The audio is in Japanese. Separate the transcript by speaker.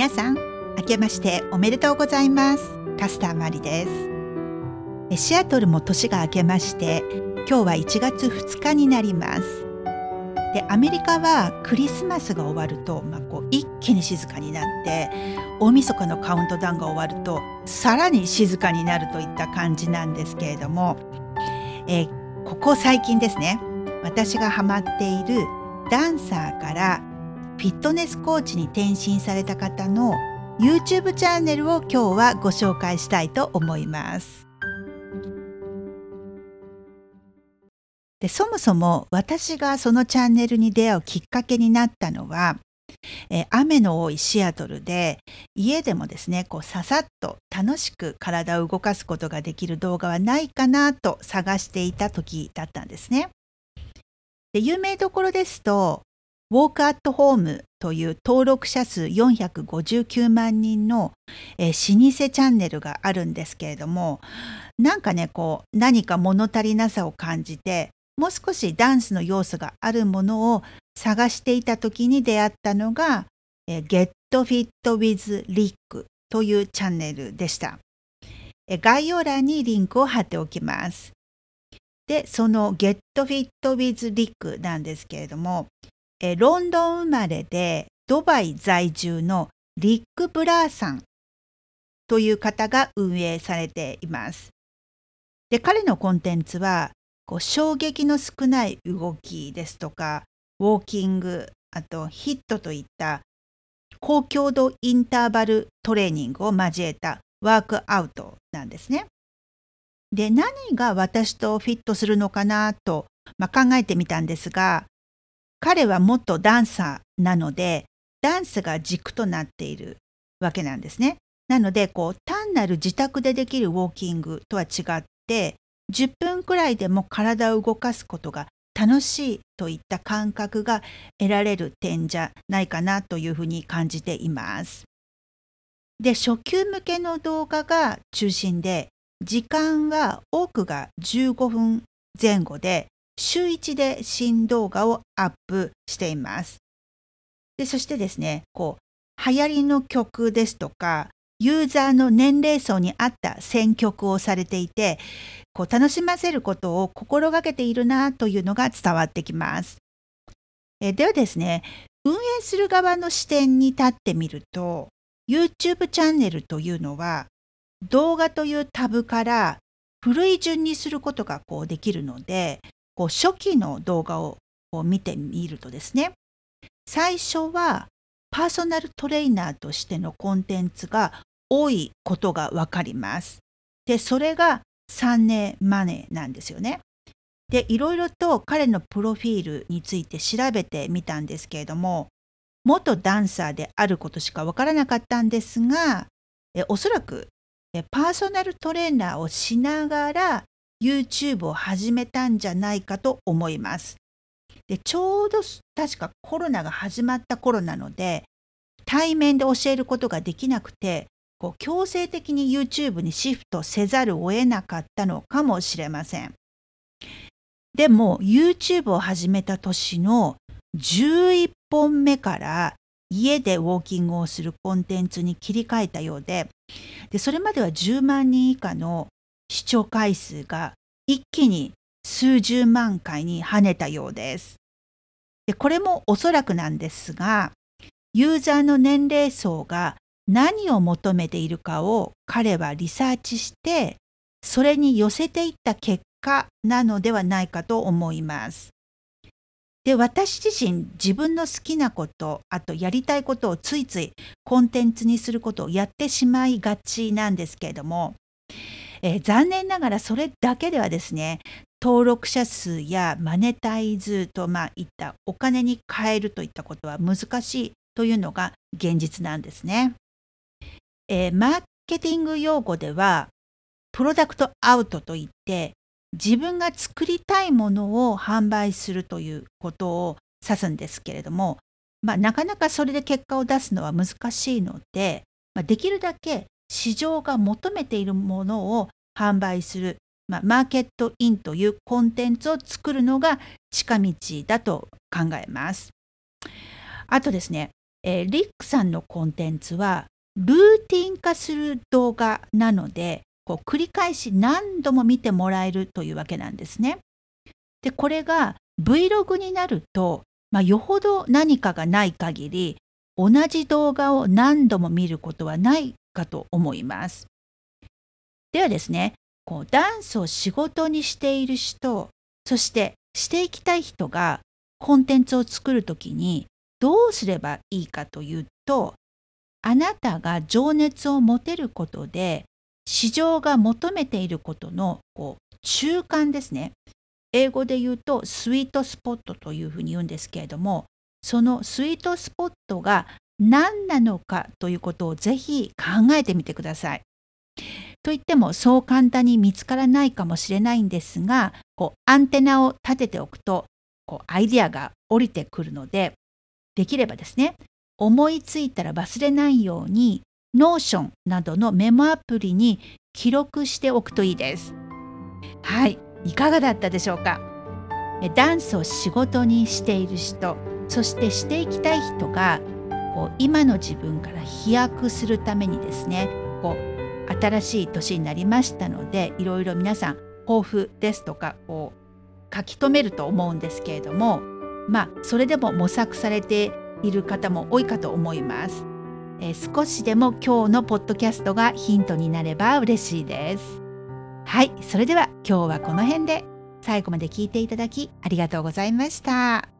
Speaker 1: 皆さん明けましておめでとうございます。カスターマリです。シアトルも年が明けまして今日は1月2日になります。でアメリカはクリスマスが終わると、まあ、こう一気に静かになって大晦日のカウントダウンが終わるとさらに静かになるといった感じなんですけれども、えー、ここ最近ですね私がハマっているダンサーからフィットネスコーチに転身された方の YouTube チャンネルを今日はご紹介したいと思います。でそもそも私がそのチャンネルに出会うきっかけになったのは、え雨の多いシアトルで家でもですねこうささっと楽しく体を動かすことができる動画はないかなと探していた時だったんですね。で有名どころですとウォークアットホームという登録者数459万人の、えー、老舗チャンネルがあるんですけれどもなんかねこう何か物足りなさを感じてもう少しダンスの要素があるものを探していた時に出会ったのが、えー、Get Fit with Rick というチャンネルでした、え、概要欄にリンクを貼っておきます。でその Get Fit with Rick なんですけれどもえロンドン生まれでドバイ在住のリック・ブラーさんという方が運営されています。で彼のコンテンツはこう衝撃の少ない動きですとかウォーキングあと HIIT といった高強度インターバルトレーニングを交えたワークアウトなんですね。で何が私とフィットするのかなと、まあ、考えてみたんですが彼はもっとダンサーなのでダンスが軸となっているわけなんですね。なのでこう単なる自宅でできるウォーキングとは違って10分くらいでも体を動かすことが楽しいといった感覚が得られる点じゃないかなというふうに感じています。で初級向けの動画が中心で時間は多くが15分前後で週1で新動画をアップしています。でそしてですね、こう、流行りの曲ですとか、ユーザーの年齢層に合った選曲をされていて、こう楽しませることを心がけているなというのが伝わってきます。えではですね、運営する側の視点に立ってみると、YouTube チャンネルというのは、動画というタブから古い順にすることがこうできるので、こう初期の動画をこう見てみるとですね最初はパーソナルトレーナーとしてのコンテンツが多いことがわかります。でそれがサンネマネーなんですよね。でいろいろと彼のプロフィールについて調べてみたんですけれども元ダンサーであることしかわからなかったんですがえおそらくパーソナルトレーナーをしながら YouTube を始めたんじゃないかと思います。でちょうど確かコロナが始まった頃なので対面で教えることができなくてこう強制的に YouTube にシフトせざるを得なかったのかもしれません。でも YouTube を始めた年の11本目から家でウォーキングをするコンテンツに切り替えたようででそれまでは10万人以下の視聴回数が一気に数十万回に跳ねたようです。でこれもおそらくなんですがユーザーの年齢層が何を求めているかを彼はリサーチしてそれに寄せていった結果なのではないかと思います。で私自身自分の好きなことあとやりたいことをついついコンテンツにすることをやってしまいがちなんですけれどもえー、残念ながらそれだけではですね登録者数やマネタイズと、まあ、いったお金に変えるといったことは難しいというのが現実なんですね。えー、マーケティング用語ではプロダクトアウトといって自分が作りたいものを販売するということを指すんですけれども、まあ、なかなかそれで結果を出すのは難しいので、まあ、できるだけ市場が求めているものを販売する、まあ、マーケットインというコンテンツを作るのが近道だと考えます。あとですね、えー、リックさんのコンテンツはルーティン化する動画なのでこう繰り返し何度も見てもらえるというわけなんですね。でこれが Vlog になると、まあ、よほど何かがない限り同じ動画を何度も見ることはないかと思います。ではですねこうダンスを仕事にしている人そしてしていきたい人がコンテンツを作るときにどうすればいいかというとあなたが情熱を持てることで市場が求めていることのこう中間ですね英語で言うとスイートスポットというふうに言うんですけれどもそのスイートスポットが何なのかということをぜひ考えてみてください。といってもそう簡単に見つからないかもしれないんですがこうアンテナを立てておくとこうアイデアが降りてくるのでできればですね思いついたら忘れないように Notion などのメモアプリに記録しておくといいです。はい、いかがだったでしょうか？ダンスを仕事にしている人そしてしていきたい人がこう今の自分から飛躍するためにですねこう新しい年になりましたのでいろいろ皆さん抱負ですとかこう書き留めると思うんですけれどもまあそれでも模索されている方も多いかと思います。えー、少しでも今日のポッドキャストがヒントになれば嬉しいです。はい、それでは今日はこの辺で最後まで聞いていただきありがとうございました。